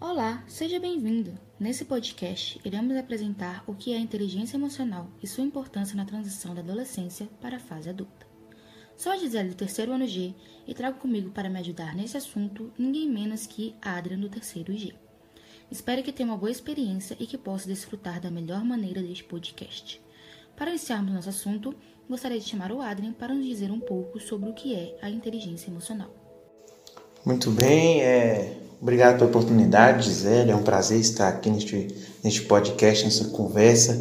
Olá, seja bem-vindo! Nesse podcast, iremos apresentar o que é a inteligência emocional e sua importância na transição da adolescência para a fase adulta. Sou a Gisele do terceiro ano G e trago comigo para me ajudar nesse assunto ninguém menos que Adrian do terceiro G. Espero que tenha uma boa experiência e que possa desfrutar da melhor maneira deste podcast. Para iniciarmos nosso assunto, gostaria de chamar o Adrian para nos dizer um pouco sobre o que é a inteligência emocional. Muito bem, é, obrigado pela oportunidade, Gisele. É um prazer estar aqui neste, neste podcast, nessa conversa.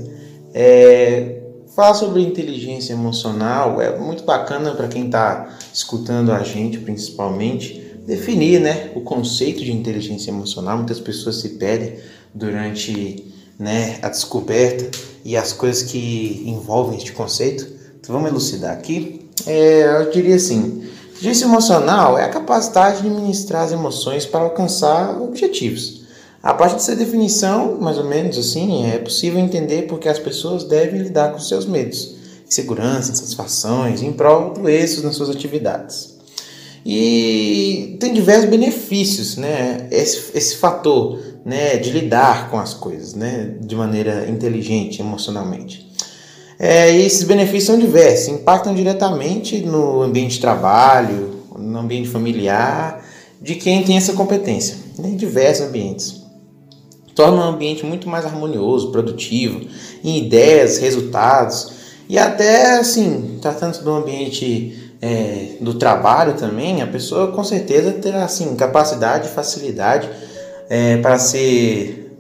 É, falar sobre inteligência emocional é muito bacana para quem está escutando a gente, principalmente, definir né, o conceito de inteligência emocional. Muitas pessoas se pedem durante né, a descoberta e as coisas que envolvem este conceito. Então vamos elucidar aqui. É, eu diria assim, inteligência emocional é a capacidade de administrar as emoções para alcançar objetivos. A partir dessa definição, mais ou menos assim, é possível entender porque as pessoas devem lidar com seus medos, inseguranças, insatisfações, em prol do êxito nas suas atividades. E tem diversos benefícios, né? Esse, esse fator né, de lidar com as coisas né, de maneira inteligente, emocionalmente. É, e esses benefícios são diversos, impactam diretamente no ambiente de trabalho, no ambiente familiar, de quem tem essa competência, né, em diversos ambientes. Torna um ambiente muito mais harmonioso, produtivo, em ideias, resultados, e até assim, tratando um ambiente é, do trabalho também, a pessoa com certeza terá assim, capacidade facilidade é, para ser,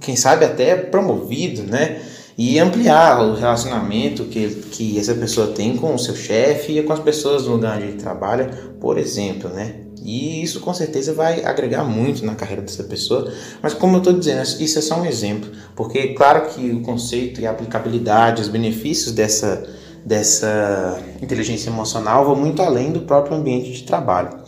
quem sabe, até promovido, né? E ampliar o relacionamento que, que essa pessoa tem com o seu chefe e com as pessoas do lugar onde ele trabalha, por exemplo, né? E isso com certeza vai agregar muito na carreira dessa pessoa. Mas como eu estou dizendo, isso é só um exemplo. Porque claro que o conceito e a aplicabilidade, os benefícios dessa, dessa inteligência emocional vão muito além do próprio ambiente de trabalho.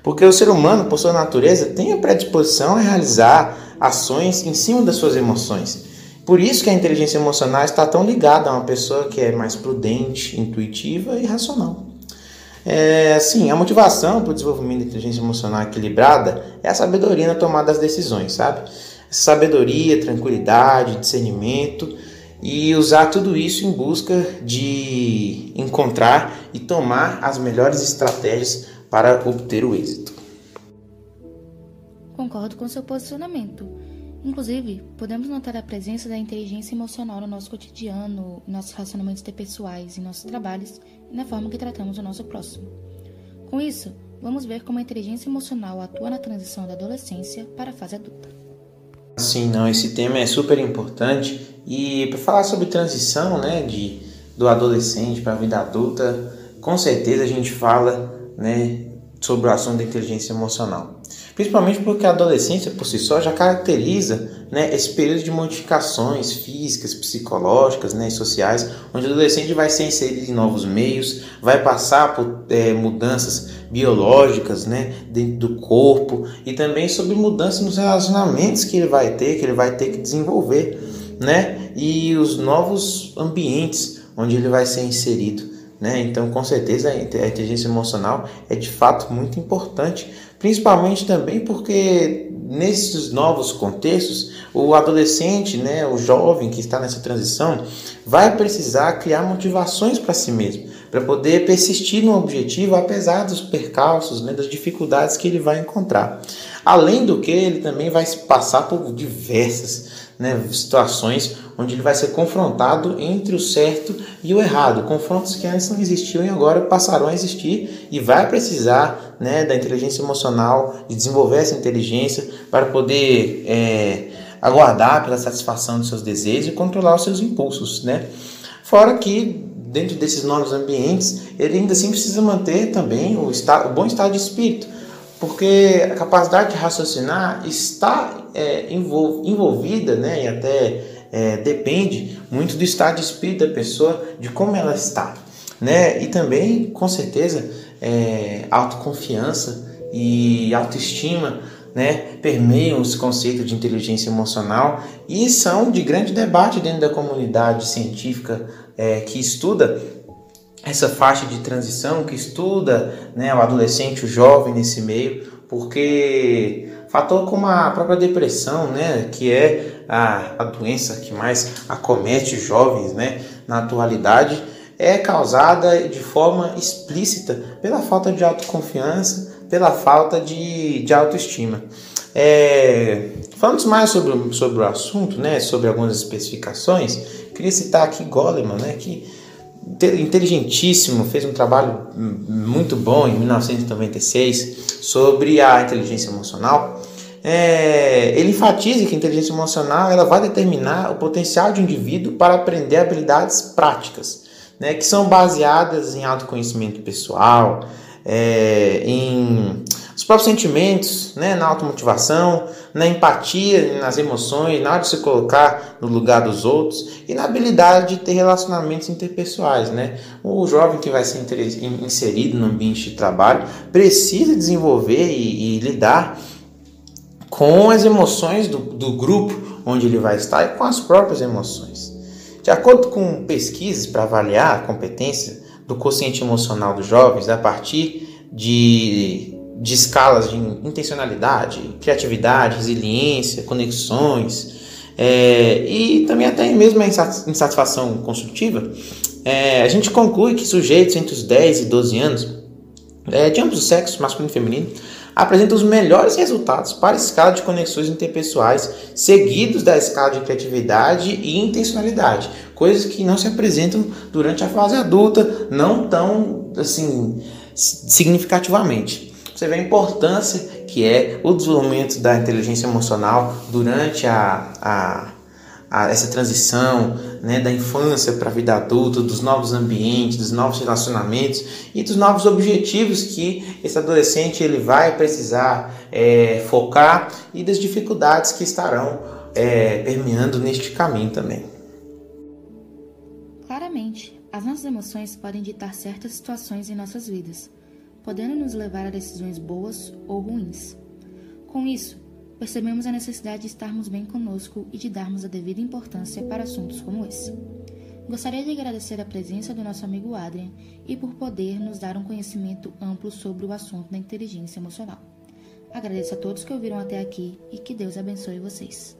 Porque o ser humano, por sua natureza, tem a predisposição a realizar ações em cima das suas emoções. Por isso que a inteligência emocional está tão ligada a uma pessoa que é mais prudente, intuitiva e racional. É, assim, a motivação para o desenvolvimento da inteligência emocional equilibrada é a sabedoria na tomada das decisões, sabe? Sabedoria, tranquilidade, discernimento e usar tudo isso em busca de encontrar e tomar as melhores estratégias para obter o êxito. Concordo com seu posicionamento. Inclusive, podemos notar a presença da inteligência emocional no nosso cotidiano, em nossos relacionamentos interpessoais, em nossos trabalhos e na forma que tratamos o nosso próximo. Com isso, vamos ver como a inteligência emocional atua na transição da adolescência para a fase adulta. Sim, não, esse tema é super importante e para falar sobre transição, né, de do adolescente para a vida adulta, com certeza a gente fala, né, sobre o assunto da inteligência emocional. Principalmente porque a adolescência por si só já caracteriza né, esse período de modificações físicas, psicológicas né, e sociais, onde o adolescente vai ser inserido em novos meios, vai passar por é, mudanças biológicas né, dentro do corpo e também sobre mudanças nos relacionamentos que ele vai ter, que ele vai ter que desenvolver, né, e os novos ambientes onde ele vai ser inserido. Né? Então, com certeza, a inteligência emocional é de fato muito importante, principalmente também porque nesses novos contextos, o adolescente, né, o jovem que está nessa transição, vai precisar criar motivações para si mesmo, para poder persistir no objetivo apesar dos percalços, né, das dificuldades que ele vai encontrar. Além do que, ele também vai passar por diversas né, situações onde ele vai ser confrontado entre o certo e o errado, confrontos que antes não existiam e agora passarão a existir e vai precisar né, da inteligência emocional, de desenvolver essa inteligência para poder é, aguardar pela satisfação dos seus desejos e controlar os seus impulsos, né? Fora que dentro desses novos ambientes ele ainda assim precisa manter também o, estado, o bom estado de espírito, porque a capacidade de raciocinar está é, envolvida, né, e até é, depende muito do estado de espírito da pessoa, de como ela está, né, e também, com certeza, é, autoconfiança e autoestima, né, permeiam esse conceito de inteligência emocional e são de grande debate dentro da comunidade científica é, que estuda essa faixa de transição, que estuda né, o adolescente, o jovem nesse meio, porque fator como a própria depressão, né, que é a, a doença que mais acomete jovens, né, na atualidade, é causada de forma explícita pela falta de autoconfiança, pela falta de, de autoestima. É, falando mais sobre, sobre o assunto, né, sobre algumas especificações, queria citar aqui Goleman, né, que inteligentíssimo, fez um trabalho muito bom em 1996 sobre a inteligência emocional. É, ele enfatiza que a inteligência emocional ela vai determinar o potencial de um indivíduo para aprender habilidades práticas, né, que são baseadas em autoconhecimento pessoal, é, em os próprios sentimentos, né, na automotivação, na empatia, nas emoções, na hora de se colocar no lugar dos outros e na habilidade de ter relacionamentos interpessoais. Né? O jovem que vai ser inserido no ambiente de trabalho precisa desenvolver e, e lidar com as emoções do, do grupo onde ele vai estar e com as próprias emoções. De acordo com pesquisas para avaliar a competência do consciente emocional dos jovens a partir de de escalas de intencionalidade, criatividade, resiliência, conexões é, e também até mesmo a insatisfação construtiva, é, a gente conclui que sujeitos entre os 10 e 12 anos, é, de ambos os sexos, masculino e feminino, apresentam os melhores resultados para a escala de conexões interpessoais, seguidos da escala de criatividade e intencionalidade, coisas que não se apresentam durante a fase adulta, não tão assim significativamente. Você vê a importância que é o desenvolvimento da inteligência emocional durante a, a, a essa transição né, da infância para a vida adulta, dos novos ambientes, dos novos relacionamentos e dos novos objetivos que esse adolescente ele vai precisar é, focar e das dificuldades que estarão é, permeando neste caminho também. Claramente, as nossas emoções podem ditar certas situações em nossas vidas podendo nos levar a decisões boas ou ruins. Com isso, percebemos a necessidade de estarmos bem conosco e de darmos a devida importância para assuntos como esse. Gostaria de agradecer a presença do nosso amigo Adrian e por poder nos dar um conhecimento amplo sobre o assunto da inteligência emocional. Agradeço a todos que ouviram até aqui e que Deus abençoe vocês.